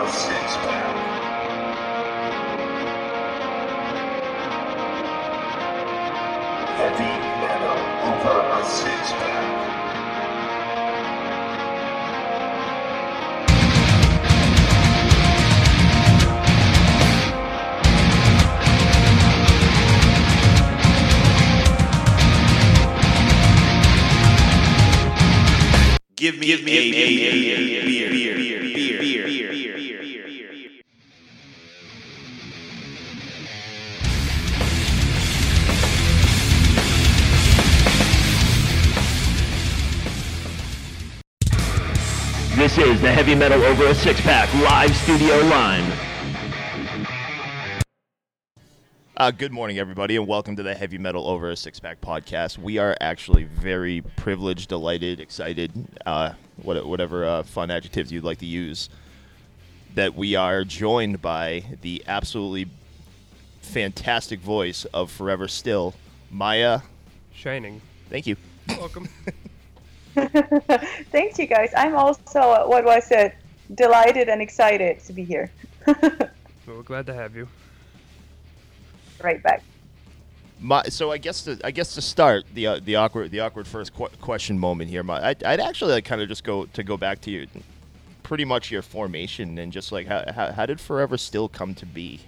a Heavy Metal Over a Six Pack live studio line. Uh, good morning, everybody, and welcome to the Heavy Metal Over a Six Pack podcast. We are actually very privileged, delighted, excited, uh, what, whatever uh, fun adjectives you'd like to use, that we are joined by the absolutely fantastic voice of Forever Still, Maja. Shining. Thank you. Welcome. Thanks, you guys. I'm also, uh, what was it, delighted and excited to be here. well, we're glad to have you. right back. My, so I guess to, I guess to start the uh, the awkward the awkward first qu- question moment here, my, I'd, I'd actually like kind of just go to go back to you, pretty much your formation and just like how, how, how did Forever Still come to be?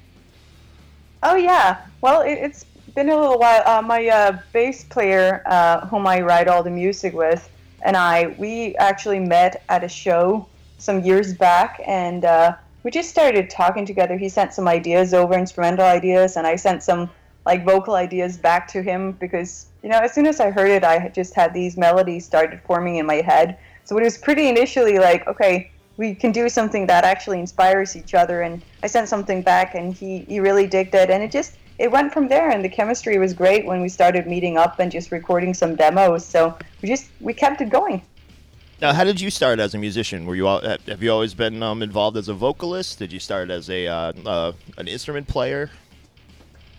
Oh yeah. Well, it, it's been a little while. Uh, my uh, bass player, uh, whom I write all the music with, and I, we actually met at a show some years back, and uh, we just started talking together. He sent some ideas over, instrumental ideas, and I sent some like vocal ideas back to him because you know as soon as I heard it, I just had these melodies started forming in my head. So it was pretty initially like, okay, we can do something that actually inspires each other. And I sent something back, and he he really digged it, and it just it went from there. And the chemistry was great when we started meeting up and just recording some demos. So we just we kept it going. Now, how did you start as a musician? Were you all, have you always been um, involved as a vocalist? Did you start as a uh, uh, an instrument player?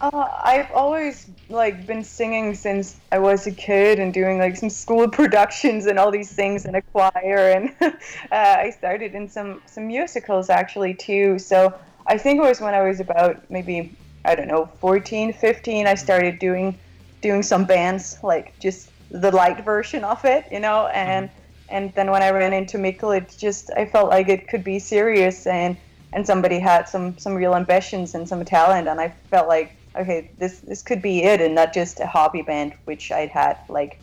Uh, I've always like been singing since I was a kid and doing like some school productions and all these things in a choir and uh, I started in some some musicals actually too. So I think it was when I was about maybe I don't know 14, 15 I started doing doing some bands like just the light version of it, you know, and and then when I ran into Mikkel it just I felt like it could be serious and and somebody had some some real ambitions and some talent and I felt like okay this this could be it and not just a hobby band which I'd had like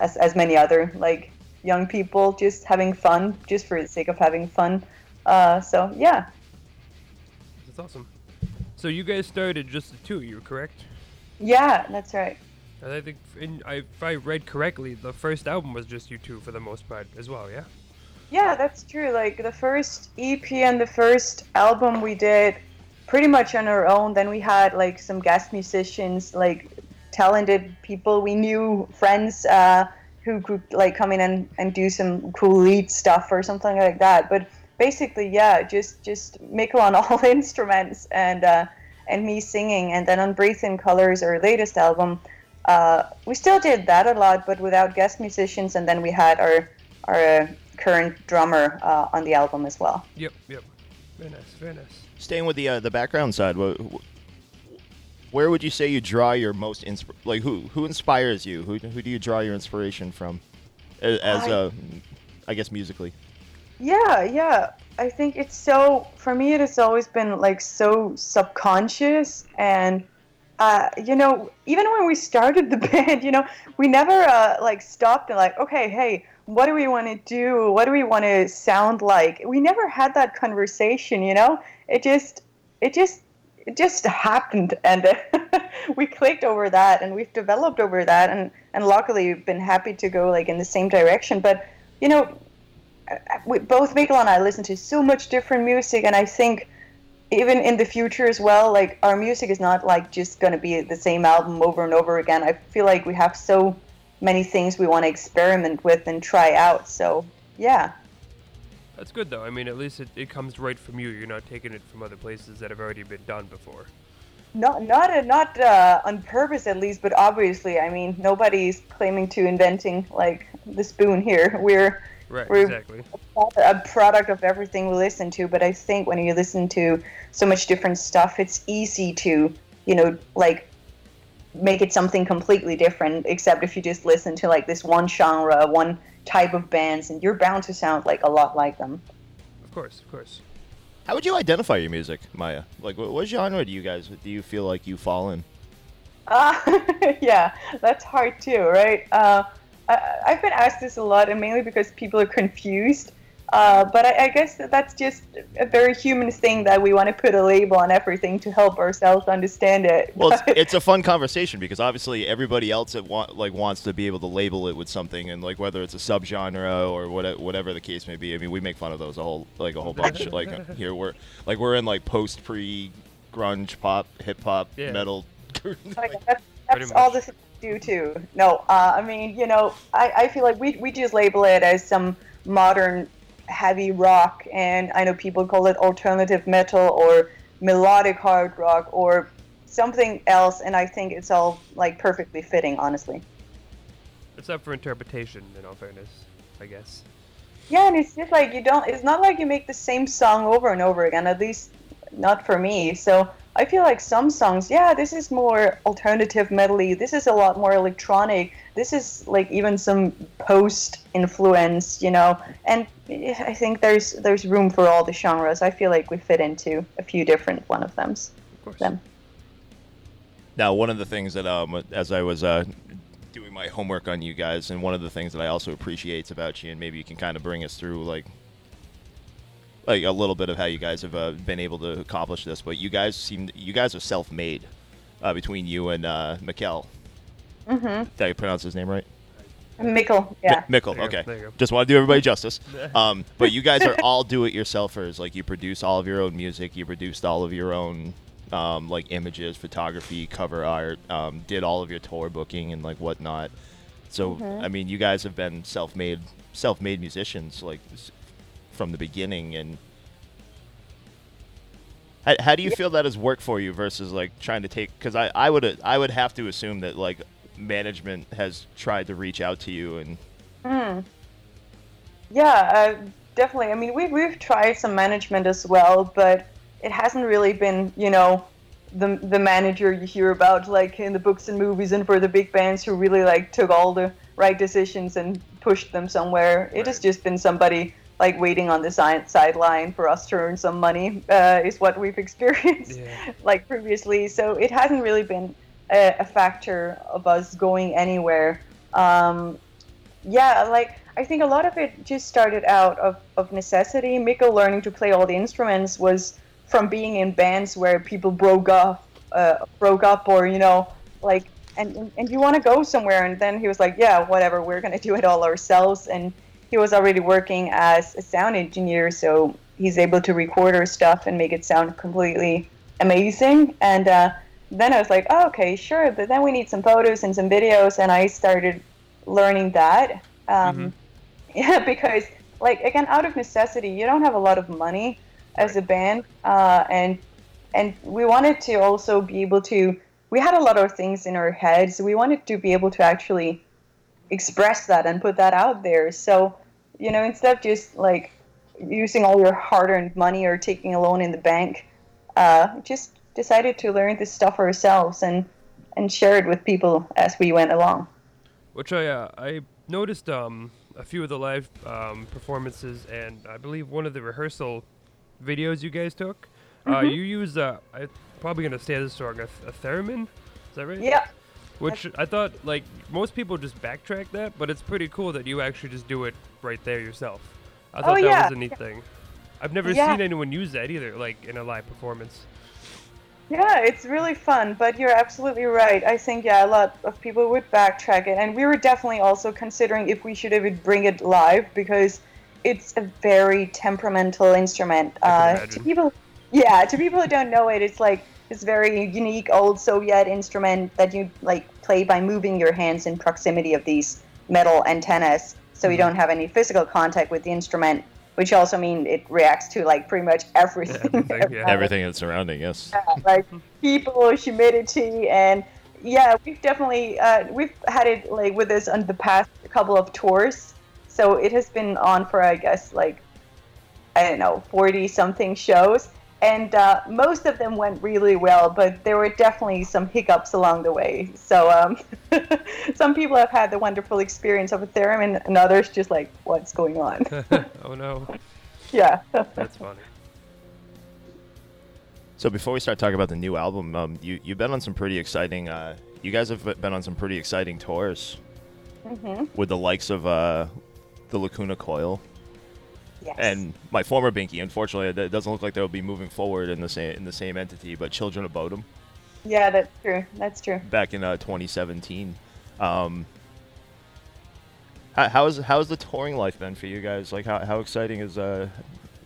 as as many other like young people just having fun just for the sake of having fun. Uh, so yeah. That's awesome. So you guys started just the two of you, correct? yeah that's right And I think, in, I, if I read correctly, the first album was just you two for the most part as well, yeah? Yeah, that's true. Like the first EP and the first album we did pretty much on our own. Then we had like some guest musicians, like talented people we knew, friends uh, who could like come in and, and do some cool lead stuff or something like that. But basically, yeah, just just Mikkel on all instruments and uh, and me singing. And then on Breathe in Colors, our latest album, uh, we still did that a lot, but without guest musicians. And then we had our our uh, current drummer uh, on the album as well. Yep, yep. Very nice, very nice. Staying with the uh, the background side, wh- wh- where would you say you draw your most insp- like who who inspires you? Who who do you draw your inspiration from? As, as I- uh, I guess musically. Yeah, yeah. I think it's so for me it has always been like so subconscious and uh, you know, even when we started the band, you know, we never uh, like stopped and like, okay, hey, what do we want to do? What do we want to sound like? We never had that conversation, you know. It just, it just, it just happened, and we clicked over that, and we've developed over that, and and luckily we've been happy to go like in the same direction. But you know, we, both Mikkel and I listen to so much different music, and I think even in the future as well, like our music is not like just gonna be the same album over and over again. I feel like we have so many things we want to experiment with and try out. So yeah, That's good though. I mean, at least it, it comes right from you. You're not taking it from other places that have already been done before. not not uh, not uh, on purpose at least, but obviously, I mean, nobody's claiming to inventing like the spoon here. We're Right, We're- exactly. a product of everything we listen to, but I think when you listen to so much different stuff, it's easy to, you know, like make it something completely different. Except if you just listen to like this one genre, one type of bands, and you're bound to sound like a lot like them. Of course, of course. How would you identify your music, Maja? Like, what, what genre do you guys do you feel like you fall in? Uh, yeah, that's hard too, right? Uh, I, I've been asked this a lot, and mainly because people are confused. Uh, but I, I guess that that's just a very human thing that we want to put a label on everything to help ourselves understand it. Well, it's, it's a fun conversation because obviously everybody else that want like wants to be able to label it with something, and like whether it's a subgenre or what, whatever the case may be. I mean, we make fun of those a whole like a whole bunch. like here we're like we're in like post pre grunge pop hip hop Yeah. metal. Like, that's that's all much. this do too. No, uh, I mean, you know, I, I feel like we, we just label it as some modern heavy rock, and I know people call it alternative metal or melodic hard rock or something else, and I think it's all like perfectly fitting, honestly. It's up for interpretation, in all fairness, I guess. Yeah, and it's just like you don't. It's not like you make the same song over and over again. At least not for me. So I feel like some songs, yeah, this is more alternative metally. This is a lot more electronic. This is like even some post influence, you know. And I think there's there's room for all the genres. I feel like we fit into a few different one of them. Of course. Them. Now, one of the things that um, as I was uh, doing my homework on you guys, and one of the things that I also appreciate about you, and maybe you can kind of bring us through like like a little bit of how you guys have uh, been able to accomplish this. But you guys seem you guys are self-made uh, between you and uh, Mikkel. Mm-hmm. Did I pronounce his name right? Mickle, yeah. Mi- Mikkel. There you go, Okay. go. Just want to do everybody justice. Um, but you guys are all do-it-yourselfers. Like you produce all of your own music. You produced all of your own um, like images, photography, cover art. Um, did all of your tour booking and like whatnot. So I mean, you guys have been self-made, self-made musicians like s- from the beginning. And how, how do you feel that has worked for you versus like trying to take? Because I, I would I would have to assume that like management has tried to reach out to you and Hmm. Yeah, uh, definitely. I mean, we've we've tried some management as well, but it hasn't really been, you know, the the manager you hear about like in the books and movies and for the big bands who really like took all the right decisions and pushed them somewhere. It has just been somebody like waiting on the side sideline for us to earn some money. Uh, is what we've experienced Yeah. like previously. So it hasn't really been a, a factor of us going anywhere. Um, yeah, like I think a lot of it just started out of, of necessity. Mikkel learning to play all the instruments was from being in bands where people broke up, uh, broke up, or you know, like, and and- and you want to go somewhere, and then he was like, yeah, whatever, we're gonna do it all ourselves, and he was already working as a sound engineer, so he's able to record our stuff and make it sound completely amazing, and. Uh, then I was like, oh, okay, sure, but then we need some photos and some videos, and I started learning that. Um, Yeah, because like again, out of necessity, you don't have a lot of money as a band, uh, and and we wanted to also be able to. We had a lot of things in our heads. We wanted to be able to actually express that and put that out there. So, you know, instead of just like using all your hard-earned money or taking a loan in the bank, uh, just decided to learn this stuff ourselves and and share it with people as we went along. Which I uh, I noticed um a few of the live um, performances and I believe one of the rehearsal videos you guys took. Uh, Mm-hmm. you use uh I probably gonna say this wrong a, a theremin. Is that right? Yeah. Which I thought like most people just backtrack that, but it's pretty cool that you actually just do it right there yourself. I thought that Oh, yeah. was a neat thing. I've never Yeah. seen anyone use that either, like in a live performance. Yeah, it's really fun, but you're absolutely right. I think yeah, a lot of people would backtrack it, and we were definitely also considering if we should even bring it live because it's a very temperamental instrument. Uh, to people, yeah, to people who don't know it, it's like this very unique old Soviet instrument that you like play by moving your hands in proximity of these metal antennas, so you Mhm. don't have any physical contact with the instrument. Which also means it reacts to like pretty much everything. everything, yeah. around it everything that's surrounding us. like people, humidity, and yeah, we've definitely uh, we've had it like with us on the past couple of tours. So it has been on for I guess like I don't know, 40 something shows. And uh, most of them went really well, but there were definitely some hiccups along the way. So um, some people have had the wonderful experience of a theremin, and others just like, what's going on? oh no, yeah. that's funny. So before we start talking about the new album, um, you you've been on some pretty exciting. Uh, you guys have been on some pretty exciting tours hmm with the likes of uh, the Lacuna Coil Yes. and my former Binky. Unfortunately, it doesn't look like they'll be moving forward in the same in the same entity. But Children of Bodom yeah, that's true. That's true. back in uh, 2017. Um, how, how's how's the touring life been for you guys? Like how, how exciting is uh,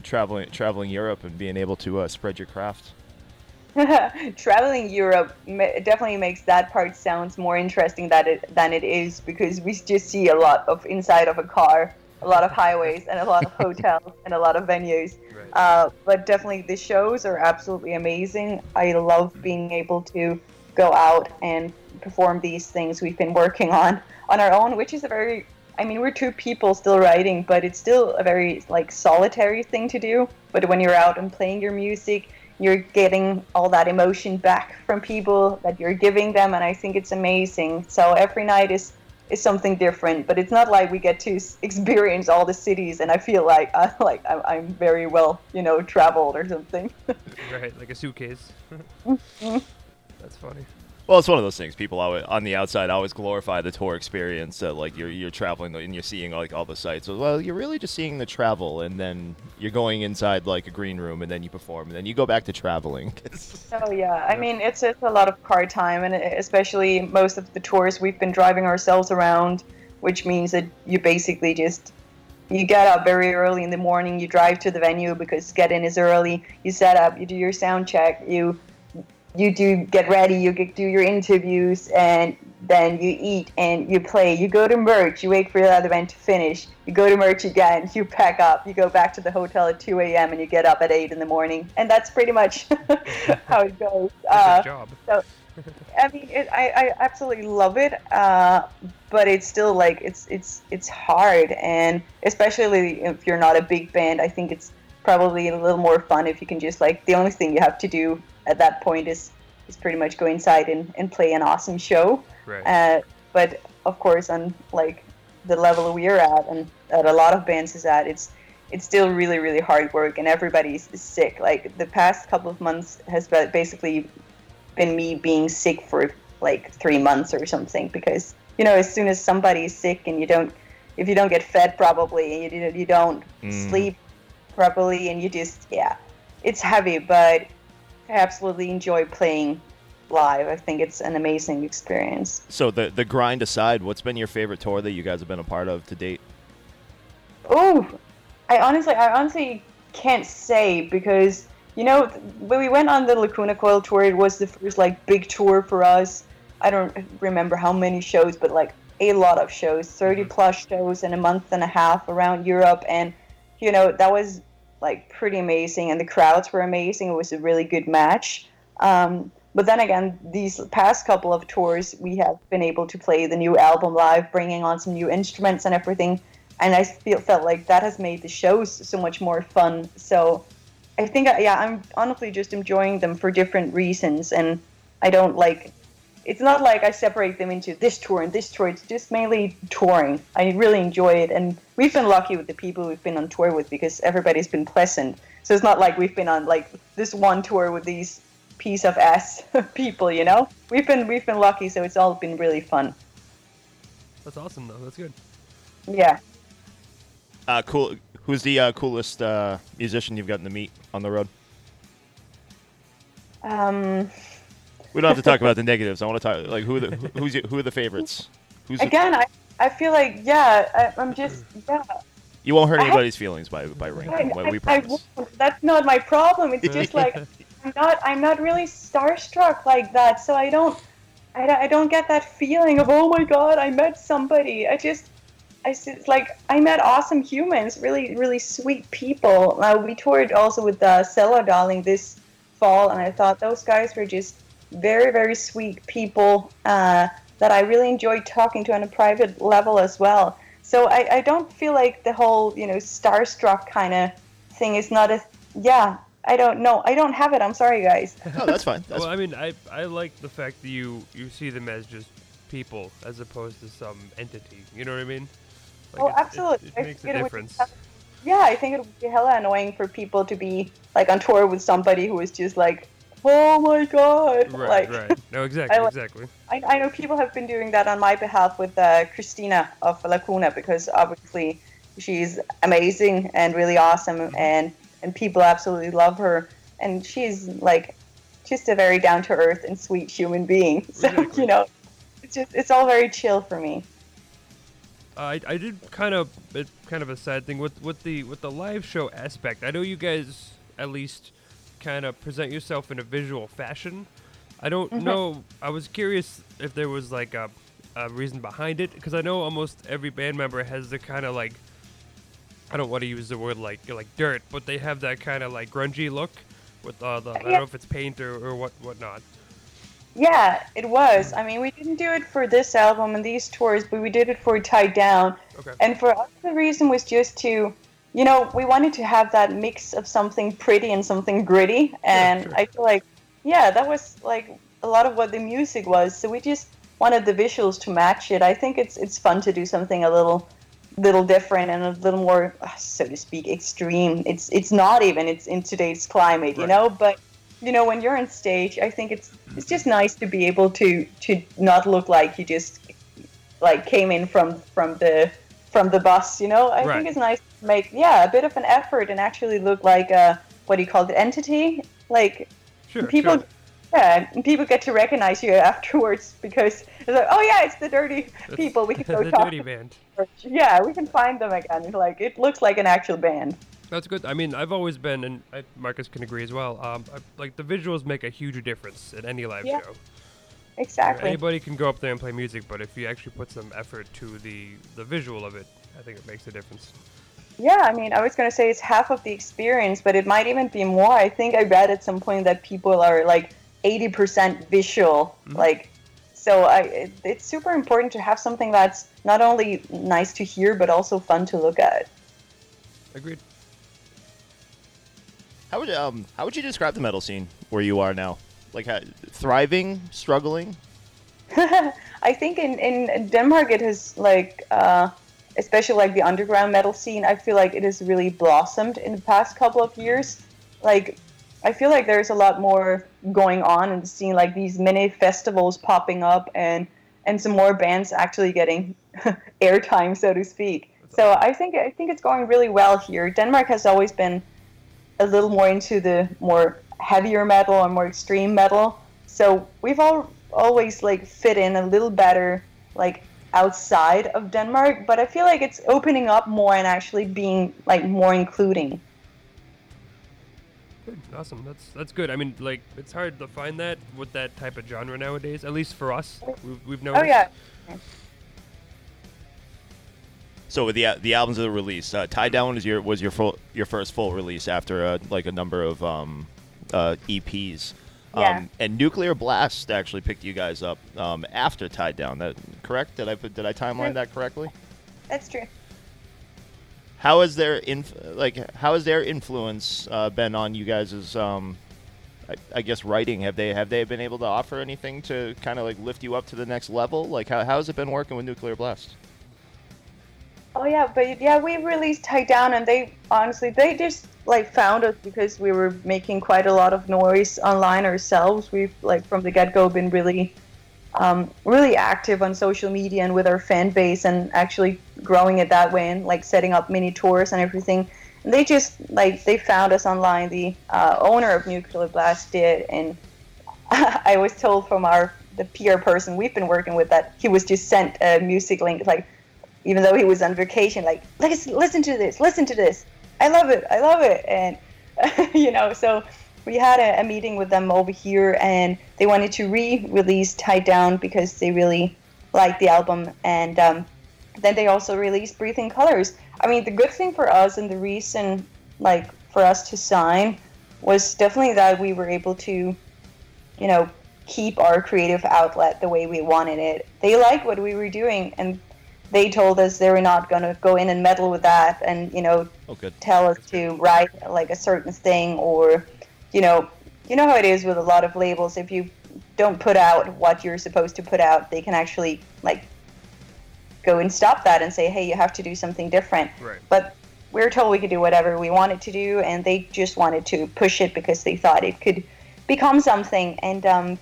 traveling traveling Europe and being able to uh, spread your craft? traveling Europe definitely makes that part sounds more interesting than it than it is because we just see a lot of inside of a car, a lot of highways, and a lot of hotels and a lot of venues. Right. Uh, but definitely the shows are absolutely amazing. I love being able to go out and perform these things we've been working on on our own, which is a very I mean, we're two people still writing, but it's still a very like solitary thing to do. But when you're out and playing your music, you're getting all that emotion back from people that you're giving them, and I think it's amazing. So every night is is something different, but it's not like we get to experience all the cities, and I feel like I uh, like I'm, I'm very well, you know, traveled or something. right, like a suitcase. Mm-hmm. that's funny. Well, it's one of those things. People always, on the outside always glorify the tour experience. That like you're you're traveling and you're seeing like all the sights. sites. Well, you're really just seeing the travel, and then you're going inside like a green room, and then you perform, and then you go back to traveling. Oh yeah, I mean it's it's a lot of car time, and eh, especially most of the tours we've been driving ourselves around, which means that you basically just you get up very early in the morning, you drive to the venue because get in is early. You set up, you do your sound check, you you do get ready, you get, do your interviews, and then you eat and you play. You go to merch, you wait for the other event to finish. You go to merch again, you pack up, you go back to the hotel at 2 a.m. and you get up at 8 in the morning. And that's pretty much how it goes. Uh, job. I mean, it, I, I absolutely love it, uh, but it's still like it's it's it's hard, and especially if you're not a big band, I think it's probably a little more fun if you can just like the only thing you have to do at that point is is pretty much go inside and, and play an awesome show. Right. Uh, but of course, on like the level we're at, and that a lot of bands is at, it's it's still really really hard work, and everybody's sick. Like the past couple of months has ba- basically been me being sick for like three months or something because you know as soon as somebody's sick and you don't if you don't get fed probably and you, you don't Mm. sleep properly and you just yeah it's heavy but i absolutely enjoy playing live i think it's an amazing experience so the the grind aside, what's been your favorite tour that you guys have been a part of to date? Oh, I honestly, I honestly can't say because you know when we went on the Lacuna Coil tour, it was the first like big tour for us. I don't remember how many shows, but like a lot of shows, thirty mm-hmm. plus shows in a month and a half around Europe, and you know that was like pretty amazing, and the crowds were amazing. It was a really good match. Um, but then again, these past couple of tours, we have been able to play the new album live, bringing on some new instruments and everything and I feel felt like that has made the shows so much more fun. So I think yeah, I'm honestly just enjoying them for different reasons, and I don't like. It's not like I separate them into this tour and this tour. It's just mainly touring. I really enjoy it, and we've been lucky with the people we've been on tour with because everybody's been pleasant. So it's not like we've been on like this one tour with these piece of ass people. You know, we've been we've been lucky, so it's all been really fun. That's awesome though. That's good. Yeah. Uh, cool. Who's the uh, coolest uh, musician you've gotten to meet on the road? Um, We don't have to talk about the negatives. I want to talk like who are the who's your, who are the favorites? Who's the- again, I, I feel like yeah, I, I'm just yeah. you won't hurt I anybody's feelings by by ranking. I, We I, I won't. That's not my problem. It's just like I'm not I'm not really starstruck like that, so I don't I, don't- I don't get that feeling of oh my god I met somebody. I just I s- it's like I met awesome humans, really really sweet people. Uh, we toured also with uh, Cellar Darling this fall, and I thought those guys were just very very sweet people uh, that I really enjoy talking to on a private level as well. So I, I don't feel like the whole you know starstruck kind of thing is not a yeah. I don't know. I don't have it. I'm sorry, guys. No, that's fine. That's well, I mean, I I like the fact that you you see them as just people as opposed to some entity. You know what I mean? Like, Oh, it- it- absolutely. It, I makes a think would- difference. Yeah, I think it would be hella annoying for people to be like on tour with somebody who is just like, oh my god. Right, like, right. No, exactly, like- exactly. I, I know people have been doing that on my behalf with uh, Cristina of Lacuna because obviously she's amazing and really awesome and and people absolutely love her and she's like just a very down to earth and sweet human being. So Exactly. you know, it's just it's all very chill for me. I, I did kind of it, kind of a sad thing with with the with the live show aspect. I know you guys at least kind of present yourself in a visual fashion. I don't Mm-hmm. know. I was curious if there was like a, a reason behind it because I know almost every band member has the kind of like I don't want to use the word like like dirt, but they have that kind of like grungy look with uh, the I don't know if it's paint or, or what whatnot. Yeah, it was. I mean, we didn't do it for this album and these tours, but we did it for Tied Down. Okay. And for us, the reason was just to, you know, we wanted to have that mix of something pretty and something gritty. And sure. I feel like, yeah, that was like a lot of what the music was. So we just wanted the visuals to match it. I think it's it's fun to do something a little little different and a little more uh, so to speak extreme it's it's not even it's in today's climate you know but you know when you're on stage i think it's it's just nice to be able to to not look like you just like came in from from the from the bus you know i Right. think it's nice make yeah a bit of an effort and actually look like a what do you call it entity like Sure. people sure. yeah people get to recognize you afterwards because it's like oh yeah it's the dirty That's people we can go the talk dirty band. yeah we can find them again like it looks like an actual band That's good. I mean, I've always been, and I, Marcus can agree as well. Um, I, like the visuals make a huge difference at any live Yeah. show. exactly Anybody can go up there and play music, but if you actually put some effort to the the visual of it, I think it makes a difference. Yeah, I mean, I was gonna say it's half of the experience, but it might even be more. I think I read at some point that people are like eighty percent visual, like. So I, it, it's super important to have something that's not only nice to hear but also fun to look at. Agreed. How would um how would you describe the metal scene where you are now? Like how, thriving, struggling? I think in, in Denmark it has like, uh, especially like the underground metal scene. I feel like it has really blossomed in the past couple of years. Like, I feel like there's a lot more going on the scene, like these mini festivals popping up, and and some more bands actually getting airtime, so to speak. So I think I think it's going really well here. Denmark has always been a little more into the more heavier metal or more extreme metal. So we've all always like fit in a little better like outside of Denmark, but I feel like it's opening up more and actually being like more including. Good. Awesome. That's that's good. I mean, like it's hard to find that with that type of genre nowadays. At least for us, we've, we've noticed. Oh yeah. So with the uh, the albums that were released, uh, Tied Down was your was your full your first full release after uh, like a number of um, uh, EPs. Um, Yeah. And Nuclear Blast actually picked you guys up um, after Tied Down. That correct? Did I put- did I timeline that correctly? That's true. How has their inf- like how has their influence uh, been on you guys' um, I, I guess writing? Have they have they been able to offer anything to kind of like lift you up to the next level? Like how how has it been working with Nuclear Blast? Oh yeah, but yeah, we released Tied Down, and they honestly they just like found us because we were making quite a lot of noise online ourselves. We've like from the get go been really, um, really active on social media and with our fan base, and actually growing it that way, and like setting up mini tours and everything. And they just like they found us online. The uh, owner of Nuclear Blast did, and I was told from our the PR person we've been working with that he was just sent a music link like even though he was on vacation, like, listen, listen to this, listen to this. I love it, I love it. And, you know, so we had a, a meeting with them over here and they wanted to re release Tied Down because they really liked the album. And um, then they also released Breathe in Colors. I mean, the good thing for us and the reason, like, for us to sign was definitely that we were able to, you know, keep our creative outlet the way we wanted it. They liked what we were doing and they told us they were not going to go in and meddle with that and you know Oh, tell us to write like a certain thing or you know you know how it is with a lot of labels. If you don't put out what you're supposed to put out they can actually like go and stop that and say hey you have to do something different. Right. but we were told we could do whatever we wanted to do and they just wanted to push it because they thought it could become something. And um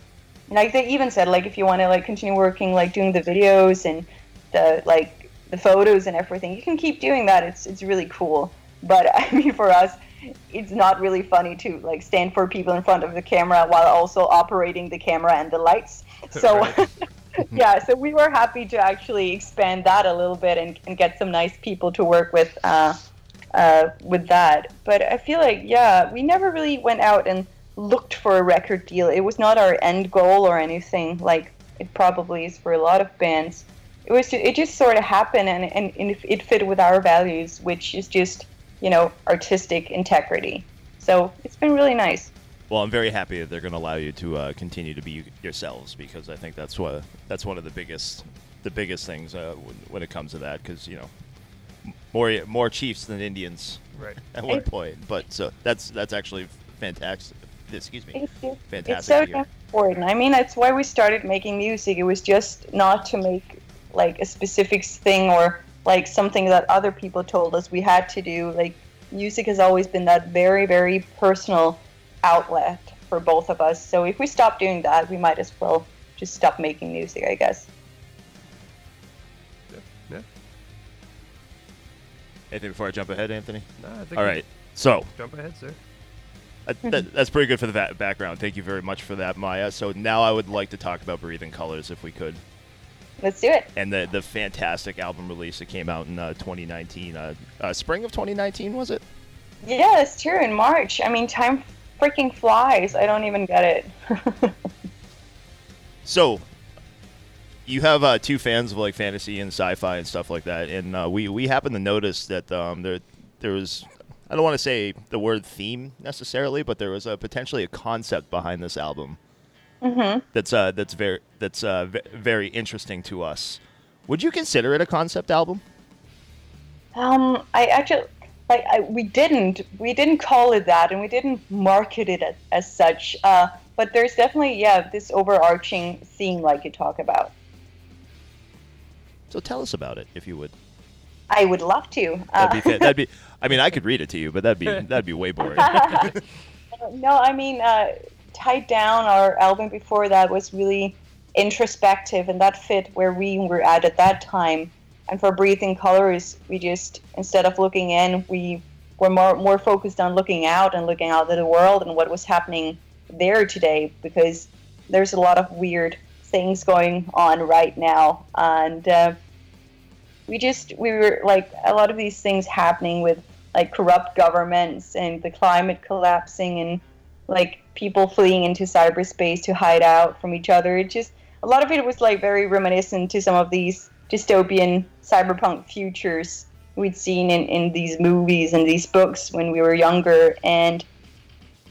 like they even said like if you want to like continue working like doing the videos and the like the photos and everything. You can keep doing that. It's it's really cool. But i mean for us it's not really funny to like stand for people in front of the camera while also operating the camera and the lights. So Right. yeah so we were happy to actually expand that a little bit and, and get some nice people to work with uh, uh, with that. But i feel like yeah we never really went out and looked for a record deal. It was not our end goal or anything. Like it probably is for a lot of bands it was it just sort of happened and, and, and it- it fit with our values which is just you know artistic integrity so it's been really nice Well, I'm very happy that they're going to allow you to uh, continue to be yourselves because I think that's what that's one of the biggest the biggest things uh, when, when it comes to that because you know more more Chiefs than Indians Right. at one It- point. But so that's that's actually fantastic. Excuse me. It's, it's so important. I mean, that's why we started making music. It was just not to make like a specific thing or like something that other people told us we had to do. Like, music has always been that very, very personal outlet for both of us. So if we stop doing that, we might as well just stop making music, I guess. Yeah. yeah. Anything before I jump ahead, Anthony? Nah, I think All you right. So Jump ahead, sir. that, that, that's pretty good for the va- background. Thank you very much for that, Maja. So now I would like to talk about Breathe in Colors, if we could, Let's do it. and the the fantastic album release that came out in uh, 2019, uh, uh, spring of 2019, was it? Yeah, it's true. In March. I mean, time freaking flies. I don't even get it. So, you have uh, two fans of like fantasy and sci-fi and stuff like that, and uh, we we happen to notice that um, there there was I don't want to say the word theme necessarily, but there was a potentially a concept behind this album hmm that's uh, that's very that's uh, v- very interesting to us. Would you consider it a concept album? Um, I actually like I, we didn't we didn't call it that, and we didn't market it as, as such. Uh, but there's definitely yeah this overarching theme like you talk about. So tell us about it, if you would. I would love to. That'd be Uh, that'd be. I mean, I could read it to you, but that'd be that'd be way boring. no, I mean, uh, Tied Down, our album before that was really introspective, and that fit where we were at at that time. And for Breathe in Colors, we just instead of looking in, we were more more focused on looking out and looking out at the world and what was happening there today, because there's a lot of weird things going on right now, and uh, we just we were like a lot of these things happening with like corrupt governments and the climate collapsing and like people fleeing into cyberspace to hide out from each other. It just a lot of it was like very reminiscent to some of these dystopian cyberpunk futures we'd seen in, in these movies and these books when we were younger and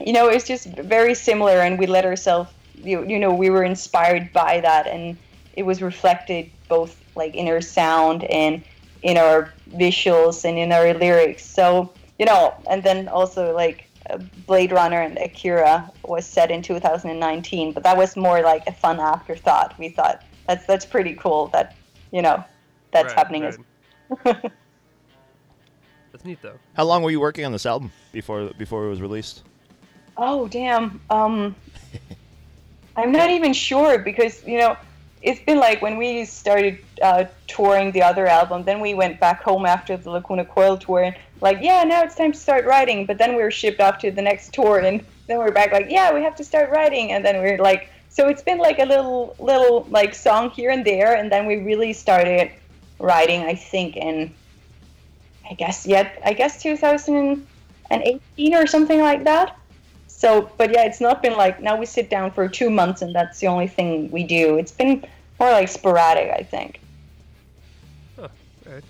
you know it's just very similar and we let ourselves you, you know we were inspired by that and it was reflected both like in our sound and in our visuals and in our lyrics so you know and then also like blade runner and akira was set in 2019 but that was more like a fun afterthought we thought that's that's pretty cool that you know that's Right, happening as. That's neat though. How long were you working on this album before before it was released? Oh damn. Um I'm not even sure because you know it's been like when we started uh, touring the other album, then we went back home after the Lacuna Coil tour and like, yeah, now it's time to start writing. But then we were shipped off to the next tour and then we are back like, yeah, we have to start writing. And then we are like, so it's been like a little little like song here and there, and then we really started writing. I think in I guess yet I guess 2018 or something like that. So, but yeah, it's not been like now we sit down for two months and that's the only thing we do. It's been more like sporadic, I think. Huh. Alright.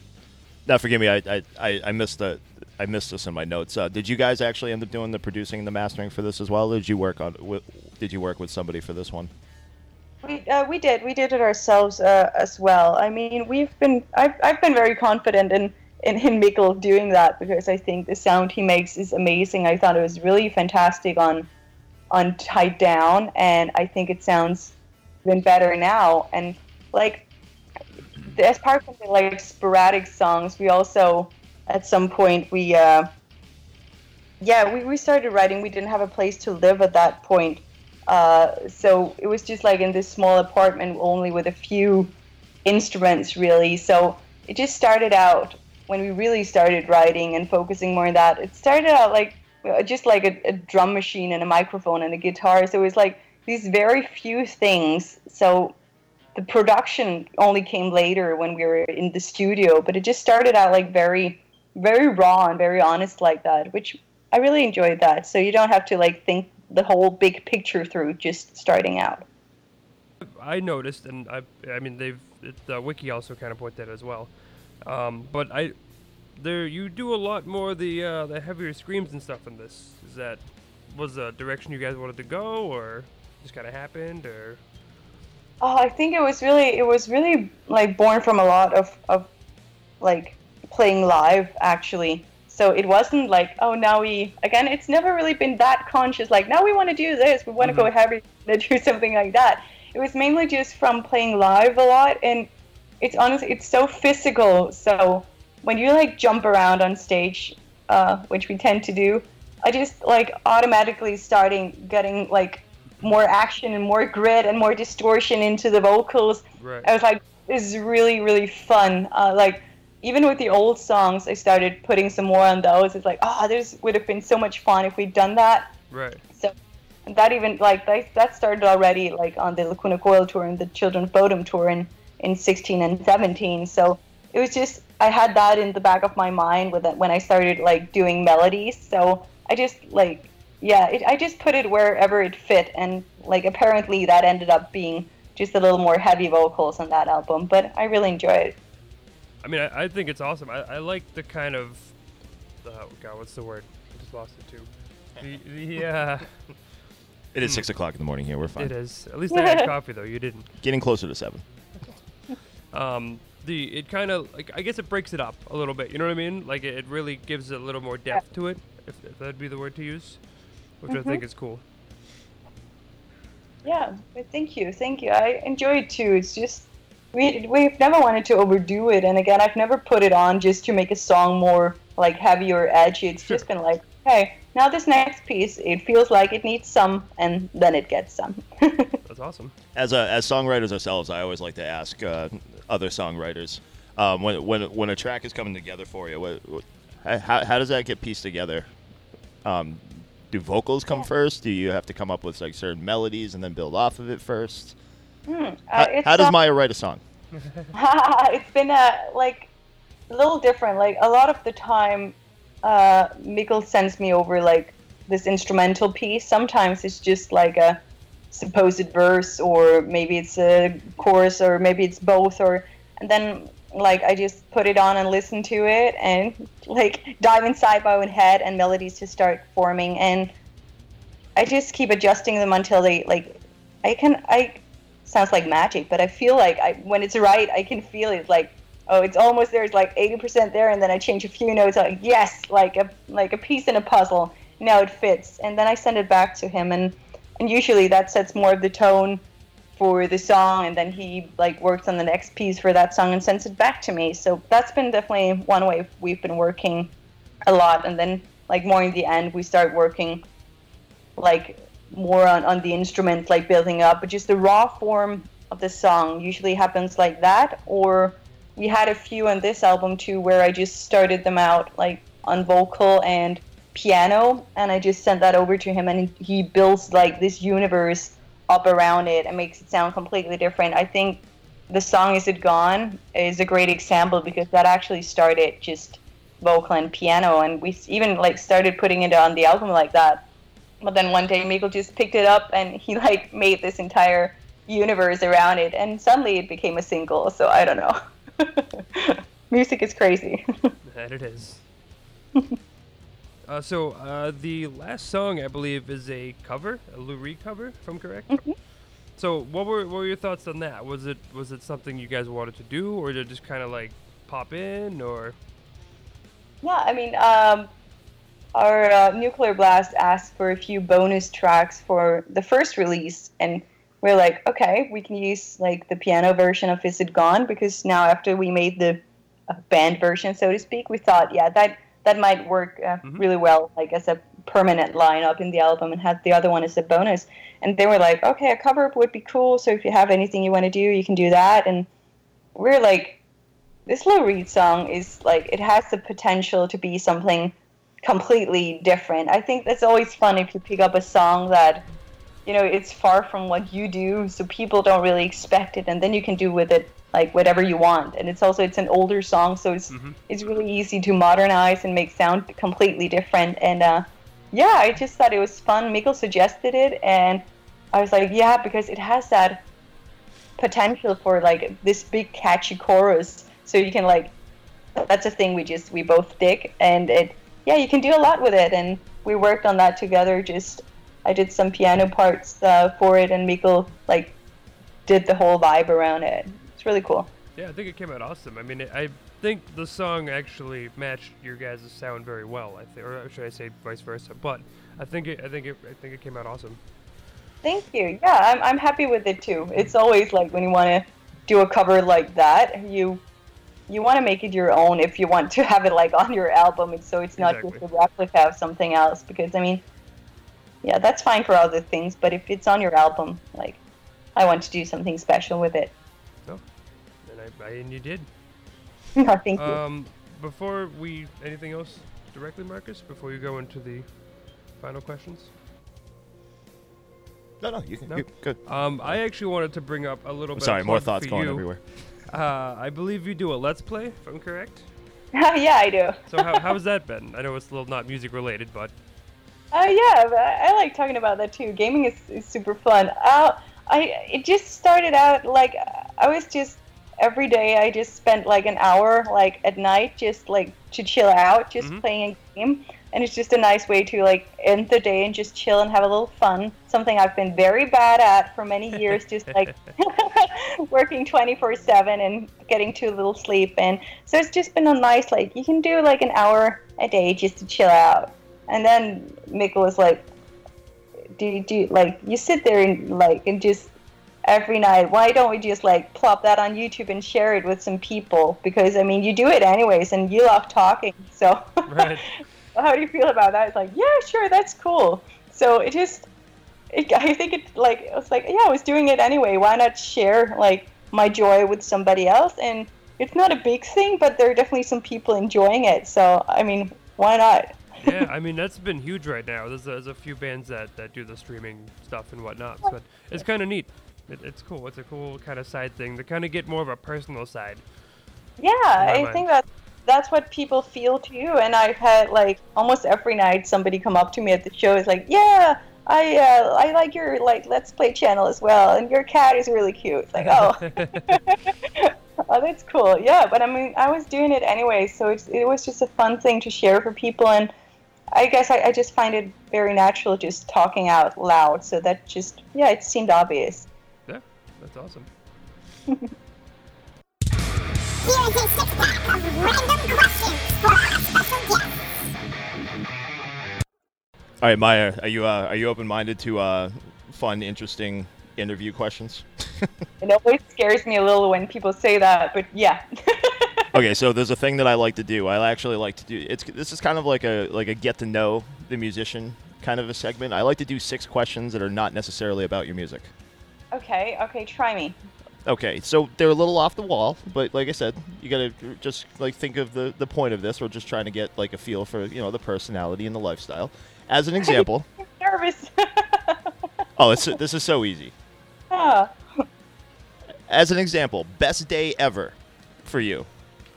Now, forgive me, I I, I, I missed the I missed this in my notes. Uh, did you guys actually end up doing the producing and the mastering for this as well? Or did you work on? With, did you work with somebody for this one? we uh, we did we did it ourselves uh, as well. I mean, we've been I've I've been very confident in in, in Mikkel doing that because I think the sound he makes is amazing. I thought it was really fantastic on on Tied Down, and I think it sounds even better now. And like, as part of the like sporadic songs, we also at some point we uh, yeah we, we started writing. We didn't have a place to live at that point, uh, so it was just like in this small apartment only with a few instruments really. So it just started out when we really started writing and focusing more on that. It started out like uh, just like a, a drum machine and a microphone and a guitar. So it was like these very few things. So the production only came later when we were in the studio, but it just started out like very, very raw and very honest like that, which I really enjoyed that. So you don't have to like think the whole big picture through just starting out. I noticed, and I, I mean, they've the wiki also kind of put that as well. Um, but I, there you do a lot more the uh, the heavier screams and stuff in this. Is that was the direction you guys wanted to go, or just kind of happened, or? Oh, I think it was really it was really like born from a lot of of like playing live actually. So it wasn't like oh now we again it's never really been that conscious like now we want to do this we want to go heavy to do something like that. It was mainly just from playing live a lot and it's honestly it's so physical. So when you like jump around on stage, uh, which we tend to do, I just like automatically starting getting like more action and more grit and more distortion into the vocals. Right. I was like, this is really really fun. Uh, like even with the old songs, I started putting some more on those. It's like, oh, this would have been so much fun if we'd done that. Right. So that even like that, that started already like on the Lacuna Coil tour and the Children of Bodom tour in in 16 and 17. So it was just I had that in the back of my mind with it when I started like doing melodies. So I just like yeah, it, I just put it wherever it fit, and like apparently that ended up being just a little more heavy vocals on that album. But I really enjoyed it. I mean, I, I think it's awesome. I, I like the kind of, oh God, what's the word? I just lost it too. The, the uh, It is six o'clock in the morning here. We're fine. it is. At least I had coffee though. You didn't. Getting closer to seven. Um, the it kind of like I guess it breaks it up a little bit. You know what I mean? Like it, it really gives a little more depth to it, if, if that'd be the word to use, which I think is cool. Yeah, thank you, thank you. I enjoy it too. It's just we we've never wanted to overdo it, and again, I've never put it on just to make a song more like heavy or edgy. It's just been like, hey, now this next piece, it feels like it needs some, and then it gets some. That's awesome. As a, as songwriters ourselves, I always like to ask uh, other songwriters um, when when when a track is coming together for you, what, what how, how does that get pieced together? Um, do vocals come first? Do you have to come up with like certain melodies and then build off of it first? Uh, How, how does uh, Maja write a song? it's been a like a little different. Like a lot of the time, uh, Mikkel sends me over like this instrumental piece. Sometimes it's just like a supposed verse, or maybe it's a chorus, or maybe it's both, or and then like I just put it on and listen to it, and like dive inside my own head, and melodies just start forming, and I just keep adjusting them until they like I can I sounds like magic, but I feel like I, when it's right, I can feel it. Like, oh, it's almost there. It's like eighty percent there, and then I change a few notes. Like, yes, like a like a piece in a puzzle. Now it fits, and then I send it back to him, and and usually that sets more of the tone for the song, and then he like works on the next piece for that song and sends it back to me. So that's been definitely one way we've been working a lot, and then like more in the end, we start working like more on, on the instrument like building up but just the raw form of the song usually happens like that or we had a few on this album too where i just started them out like on vocal and piano and i just sent that over to him and he builds like this universe up around it and makes it sound completely different. I think the song is it gone is a great example because that actually started just vocal and piano and we even like started putting it on the album like that. But then one day Mikkel just picked it up and he like made this entire universe around it and suddenly it became a single so i don't know. Music is crazy. That it is. uh, so uh, the last song I believe is a cover, a Lou Reed cover, if I'm correct. So what were what were your thoughts on that? Was it was it something you guys wanted to do, or did it just kind of like pop in, or Yeah, I mean, um, our uh, Nuclear Blast asked for a few bonus tracks for the first release, and we're like, okay, we can use like the piano version of "Is It Gone" because now after we made the uh, band version, so to speak, we thought, yeah, that that might work uh, Mhm. really well, like as a permanent lineup in the album, and have the other one as a bonus. And they were like, okay, a cover up would be cool. So if you have anything you want to do, you can do that. And we're like, this Lou Reed song is like it has the potential to be something completely different. I think that's always fun if you pick up a song that you know it's far from what you do, so people don't really expect it, and then you can do with it like whatever you want. And it's also it's an older song, so it's Mhm. it's really easy to modernize and make sound completely different. And uh, yeah, I just thought it was fun. Mikkel suggested it, and I was like, yeah, because it has that potential for like this big catchy chorus so you can like that's a thing we just we both dig and it yeah you can do a lot with it and we worked on that together just i did some piano parts uh, for it and Mikkel like did the whole vibe around it it's really cool yeah, I think it came out awesome. I mean, it, I think the song actually matched your guys' sound very well. I think, or should I say vice versa? But I think it, I think it, I think it came out awesome. thank you yeah i'm, I'm happy with it too it's always like when you want to do a cover like that you you want to make it your own if you want to have it like on your album it's, so it's not Exactly. just a replica of something else because i mean yeah that's fine for other things but if it's on your album like i want to do something special with it And I, I and you did. no thank you Um, before we anything else directly, Marcus? Before you go into the final questions. No, no, you can. No? you- good. Um, I actually wanted to bring up a little I'm bit. sorry, of more thoughts going you. everywhere. Uh, I believe you do a let's play, if I'm correct. yeah i do So how how's that been? I know it's a little not music related, but Uh, yeah, I I like talking about that too. Gaming is, is super fun. Uh, I it just started out like I was just every day I just spent like an hour like at night just like to chill out, just Mhm. playing a game, and it's just a nice way to like end the day and just chill and have a little fun. Something I've been very bad at for many years, just like working 24/7 and getting too little sleep, and so it's just been a nice like you can do like an hour a day just to chill out. And then Mikkel was like, "Do you do like you sit there and like and just every night? Why don't we just like plop that on YouTube and share it with some people? Because I mean, you do it anyways, and you love talking. So Right. how do you feel about that? It's like, yeah, sure, that's cool. So it just, it, I think it like it was like, yeah, I was doing it anyway. Why not share like my joy with somebody else? And it's not a big thing, but there are definitely some people enjoying it. So I mean, why not? yeah, I mean that's been huge right now. There's a, there's a few bands that, that do the streaming stuff and whatnot, but it's kind of neat. It, it's cool. It's a cool kind of side thing to kind of get more of a personal side. Yeah, I mind. think that that's what people feel too. And I've had like almost every night somebody come up to me at the show is like, yeah. I uh, I like your like Let's Play channel as well, and your cat is really cute. It's like, oh, oh, that's cool. Yeah, but I mean, I was doing it anyway, so it's, it was just a fun thing to share for people, and I guess I, I just find it very natural just talking out loud. So that just yeah, it seemed obvious. Yeah, that's awesome. Here is a six pack of random questions for our special guest. All right, Maja, are you uh, are you open minded to uh, fun, interesting interview questions? It always scares me a little when people say that, but yeah. okay, so there's a thing that I like to do. I actually like to do. It's this is kind of like a like a get to know the musician kind of a segment. I like to do six questions that are not necessarily about your music. Okay, okay, try me. Okay, so they're a little off the wall, but like I said, you gotta just like think of the the point of this. We're just trying to get like a feel for you know the personality and the lifestyle. As an example, I'm nervous. oh, it's, this is so easy. Ah. As an example, best day ever for you: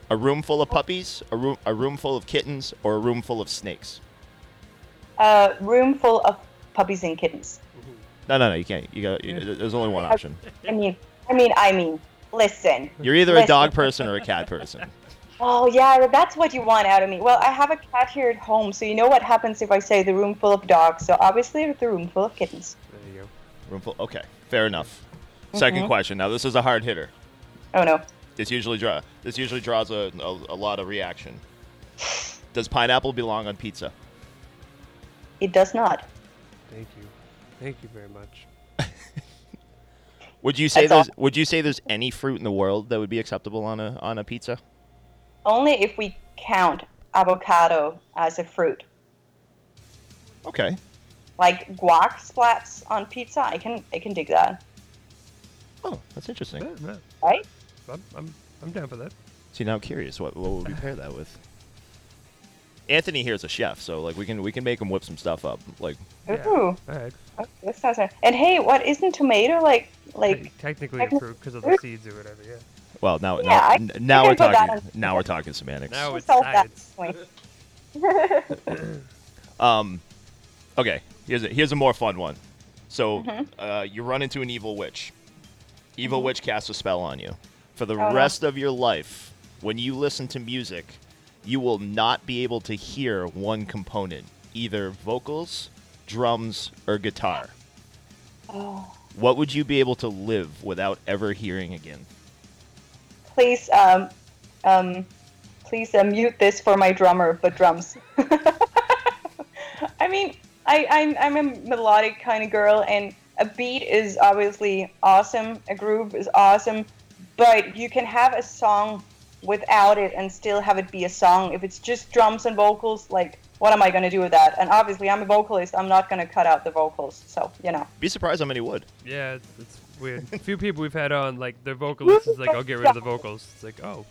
a room full of puppies, a room a room full of kittens, or a room full of snakes. A room full of puppies and kittens. No, no, no, you can't. You got. You, there's only one option. I mean, I mean, I mean. Listen. You're either a dog person or a cat person. Oh yeah, that's what you want out of me. Well, I have a cat here at home, so you know what happens if I say the room full of dogs. So obviously, it's the room full of kittens. There you go. Room full. Okay, fair enough. Second mm-hmm. question. Now this is a hard hitter. Oh no. This usually draw. This usually draws a, a, a lot of reaction. Does pineapple belong on pizza? It does not. Thank you. Thank you very much. Would you say That's there's Would you say there's any fruit in the world that would be acceptable on a on a pizza? Only if we count avocado as a fruit. Okay. Like guac splats on pizza, I can I can dig that. Oh, that's interesting. Yeah, yeah. Right? I'm, I'm, I'm down for that. See, now I'm curious. What what would we pair that with? Anthony here is a chef, so like we can we can make him whip some stuff up. Like Yeah. Ooh. All right. Oh, this sounds nice. And hey, what isn't tomato like like technically techni- fruit because of the seeds or whatever. Yeah. well now Yeah, now, I- n- I now we're talking on- now we're talking semantics. Now it's salt that science. point. Um, okay. Here's a here's a more fun one. So Mm-hmm. uh, you run into an evil witch. Evil witch casts a spell on you. For the Oh, no. rest of your life, when you listen to music, you will not be able to hear one component, either vocals, drums, or guitar. Oh. What would you be able to live without ever hearing again? Please um um please uh, mute this for my drummer, but drums. I mean, I, I'm I'm a melodic kind of girl, and a beat is obviously awesome. A groove is awesome, but you can have a song without it and still have it be a song. If it's just drums and vocals, like what am I going to do with that? And obviously, I'm a vocalist. I'm not going to cut out the vocals. So you know. Be surprised how many would. Yeah, it's, it's weird. A few people we've had on, like their vocalist is like, I'll get rid of the vocals. It's like, oh,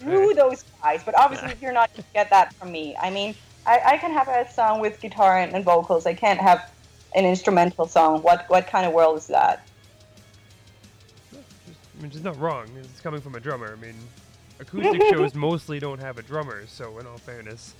through those guys. But obviously, you're not going to get that from me. I mean, I, I can have a song with guitar and, and vocals. I can't have an instrumental song. What what kind of world is that? I mean, it's not wrong. It's coming from a drummer. I mean, acoustic shows mostly don't have a drummer, so in all fairness,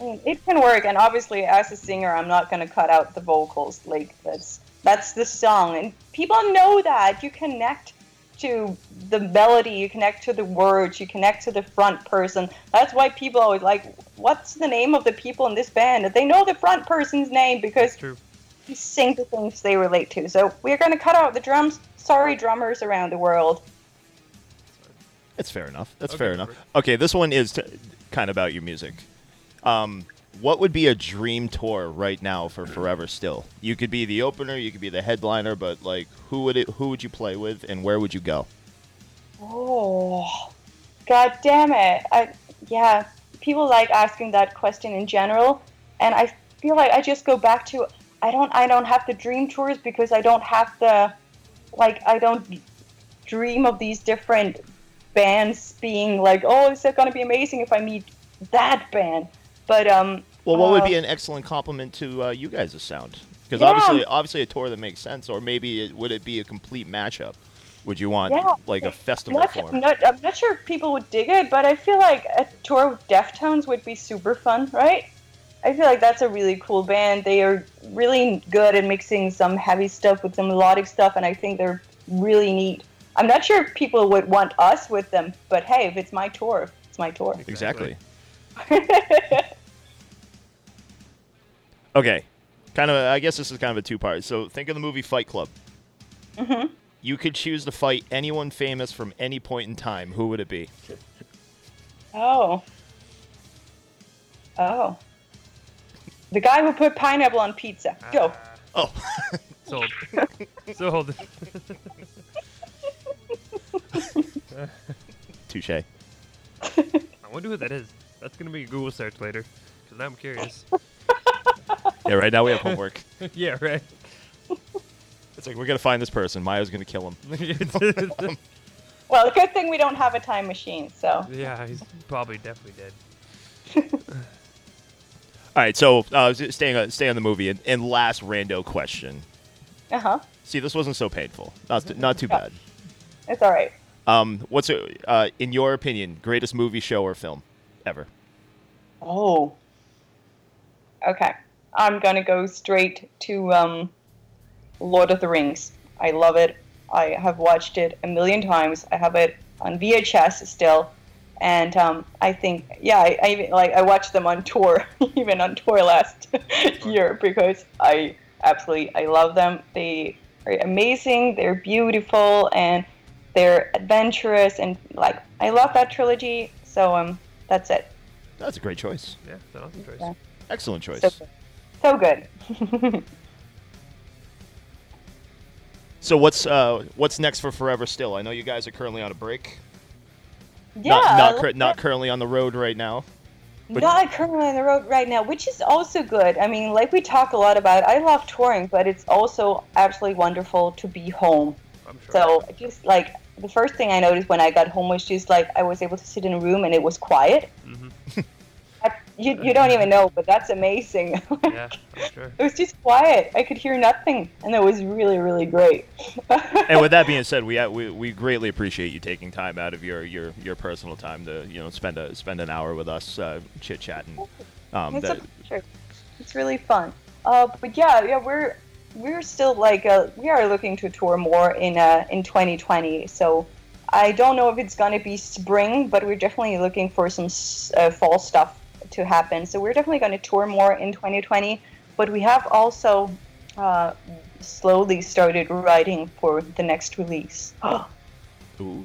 I mean, it can work. And obviously, as a singer, I'm not going to cut out the vocals. Like that's that's the song, and people know that. You connect to the melody, you connect to the words, you connect to the front person. That's why people always like, what's the name of the people in this band? They know the front person's name because true. you sing the things they relate to. So we're going to cut out the drums. Sorry, drummers around the world. That's fair enough. That's Okay, fair enough. perfect. Okay, this one is t- kind of about your music. Um, what would be a dream tour right now for Forever Still? You could be the opener, you could be the headliner, but like, who would it? Who would you play with, and where would you go? Oh, god damn it! I yeah, people like asking that question in general, and I feel like I just go back to I don't I don't have the dream tours because I don't have the like I don't dream of these different bands being like oh it's gonna be amazing if I meet that band, but um. Well, what would uh, be an excellent compliment to uh, you guys' sound? Because Yeah. obviously, obviously, a tour that makes sense, or maybe it, would it be a complete mashup? Would you want Yeah. like a I'm festival not, form? I'm not, I'm not sure if people would dig it, but I feel like a tour with Deftones would be super fun, right? I feel like that's a really cool band. They are really good at mixing some heavy stuff with some melodic stuff, and I think they're really neat. I'm not sure if people would want us with them, but hey, if it's my tour, it's my tour. Exactly. Okay, kind of. I guess this is kind of a two-part. So think of the movie Fight Club. Mm-hmm. You could choose to fight anyone famous from any point in time. Who would it be? Oh. Oh. The guy who put pineapple on pizza. Go. Oh, Sold. Sold. touche. I wonder who that is. That's gonna be a Google search later. Cause now I'm curious. Yeah, right now we have homework. yeah, right. It's like we're gonna find this person. Maja's gonna kill him. Well, good thing we don't have a time machine, so. yeah, he's probably definitely dead. All right, so uh, s- staying on, stay on the movie and, and last rando question. Uh huh. See, this wasn't so painful. Not not too bad. It's alright. Um, what's uh, in your opinion greatest movie, show, or film ever? Oh. Okay. I'm gonna go straight to um, Lord of the Rings. I love it. I have watched it a million times. I have it on VHS still, and um, I think yeah, I, I even like I watched them on tour, even on tour last year because I absolutely I love them. They are amazing. They're beautiful and they're adventurous and like I love that trilogy. So um, that's it. That's a great choice. Yeah, it's an awesome choice. Yeah. Excellent choice. So good. So good. So what's uh what's next for Forever Still? I know you guys are currently on a break. yeah. Not not, cur- not currently on the road right now. but- Not currently on the road right now, which is also good. I mean, like we talk a lot about, I love touring, but it's also absolutely wonderful to be home. I'm sure. So just like the first thing I noticed when I got home was just like I was able to sit in a room and it was quiet. Mhm. That- you, you don't even know, but that's amazing. yeah, sure. It was just quiet. I could hear nothing, and it was really, really great. And with that being said, we, we we greatly appreciate you taking time out of your, your, your personal time to you know spend a spend an hour with us uh, chit chatting. Um, it's that- a pleasure. It's really fun. Uh, but yeah, yeah, we're we're still like uh, we are looking to tour more in uh, in 2020. So I don't know if it's gonna be spring, but we're definitely looking for some uh, fall stuff to happen. So we're definitely going to tour more in 2020. But we have also uh, slowly started writing for the next release. ooh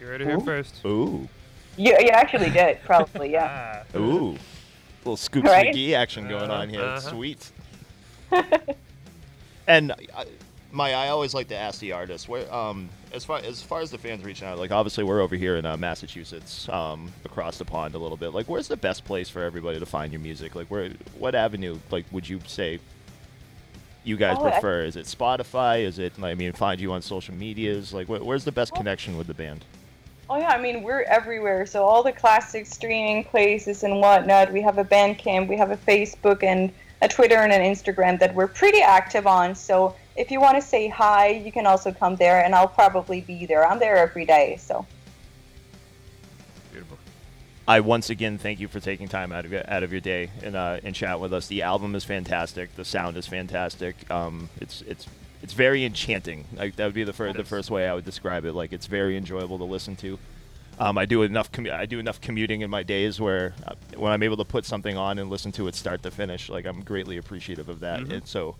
You heard it here Ooh. first. ooh you, you actually did, probably, yeah. Ah. ooh, little Scoop Right? Sneaky action going on here. uh-huh. Sweet. and I, my, I always like to ask the artists where, um, as far as far as the fans reaching out, like obviously we're over here in uh, Massachusetts, um, across the pond a little bit. Like, where's the best place for everybody to find your music? Like, where, what avenue, like, would you say you guys Oh, I- prefer? Is it Spotify? Is it, I mean, find you on social medias? Like, wh- where's the best connection with the band? Oh yeah, I mean we're everywhere. So all the classic streaming places and whatnot. We have a Bandcamp, we have a Facebook and a Twitter and an Instagram that we're pretty active on. So if you want to say hi, you can also come there, and I'll probably be there. I'm there every day. So Beautiful. I once again thank you for taking time out of your, out of your day and uh, and chat with us. The album is fantastic. The sound is fantastic. Um, it's it's it's very enchanting. Like that would be the first the first way I would describe it. Like it's very enjoyable to listen to. Um, I do enough commu- I do enough commuting in my days where uh, when I'm able to put something on and listen to it start to finish, like I'm greatly appreciative of that. Mhm. And so,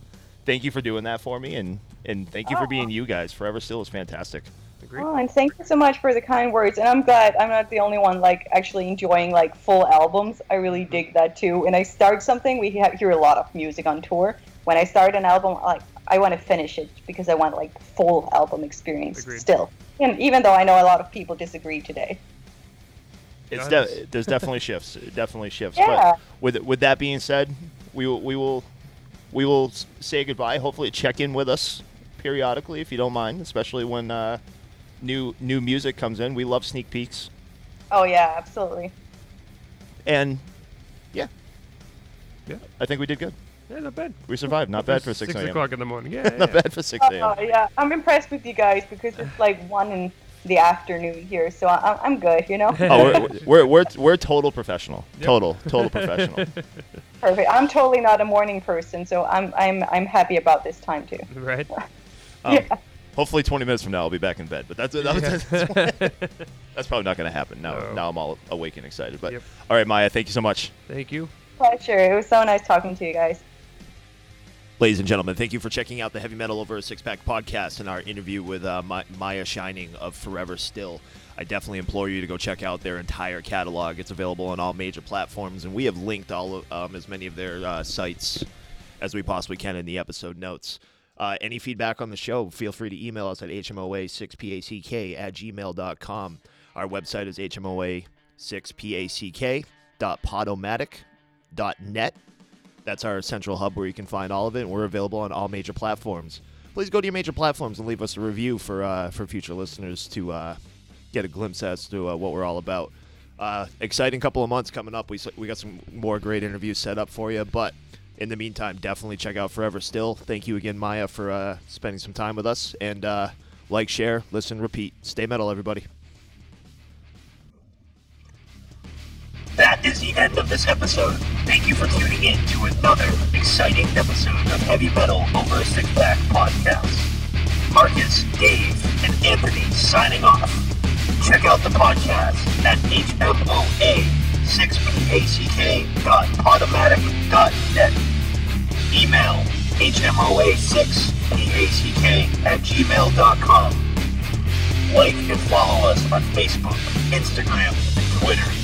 thank you for doing that for me, and and thank you for Oh. being you guys. Forever Still is fantastic. Agreed. oh, and thank you so much for the kind words. And I'm glad I'm not the only one like actually enjoying like full albums. I really dig that too. When I start something, we ha- hear a lot of music on tour. When I start an album, like I want to finish it because I want like full album experience Agreed. still. And even though I know a lot of people disagree today. It's de- there's definitely shifts. Definitely shifts. Yeah. But with with that being said, we will we will we will say goodbye. Hopefully, check in with us periodically if you don't mind, especially when uh, new new music comes in. We love sneak peeks, Oh yeah, absolutely. and yeah, Yeah. I think we did good. Yeah, not bad. We survived. Not bad for six six a.m. o'clock in the morning. Yeah, yeah, Not yeah. bad for six a.m. Oh yeah, I'm impressed with you guys because it's like one in the afternoon here, so I'm, I'm good. You know, Oh, we're, we're we're we're total professional. Yep. Total total professional. perfect. I'm totally not a morning person, so I'm I'm I'm happy about this time too. Right. Um, Yeah. Hopefully, 20 minutes from now, I'll be back in bed. But that's that's, that's probably not going to happen. Now, No. now I'm all awake and excited. But Yep. all right, Maja, thank you so much. Thank you. Pleasure. It was so nice talking to you guys. Ladies and gentlemen, thank you for checking out the Heavy Metal Over a Six Pack podcast and our interview with uh, Ma- Maja Shining of Forever Still. I definitely implore you to go check out their entire catalog. It's available on all major platforms, and we have linked all of, um, as many of their uh, sites as we possibly can in the episode notes. Uh, any feedback on the show, feel free to email us at hmoa6pack at gmail.com. Our website is hmoa6pack.podomatic.net. That's our central hub where you can find all of it. And we're available on all major platforms. Please go to your major platforms and leave us a review for uh, for future listeners to uh, get a glimpse as to uh, what we're all about. Uh, exciting couple of months coming up. We we got some more great interviews set up for you, but in the meantime, definitely check out Forever Still. Thank you again, Maja, for uh, spending some time with us. And uh, like, share, listen, repeat. Stay metal, everybody. That is the end of this episode. Thank you for tuning in to another exciting episode of Heavy Metal Over a Six Pack podcast. Marcus, Dave, and Anthony signing off. Check out the podcast at hmoa6pack.podomatic.net. Email hmoa6pack at gmail.com. Like and follow us on Facebook, Instagram, and Twitter.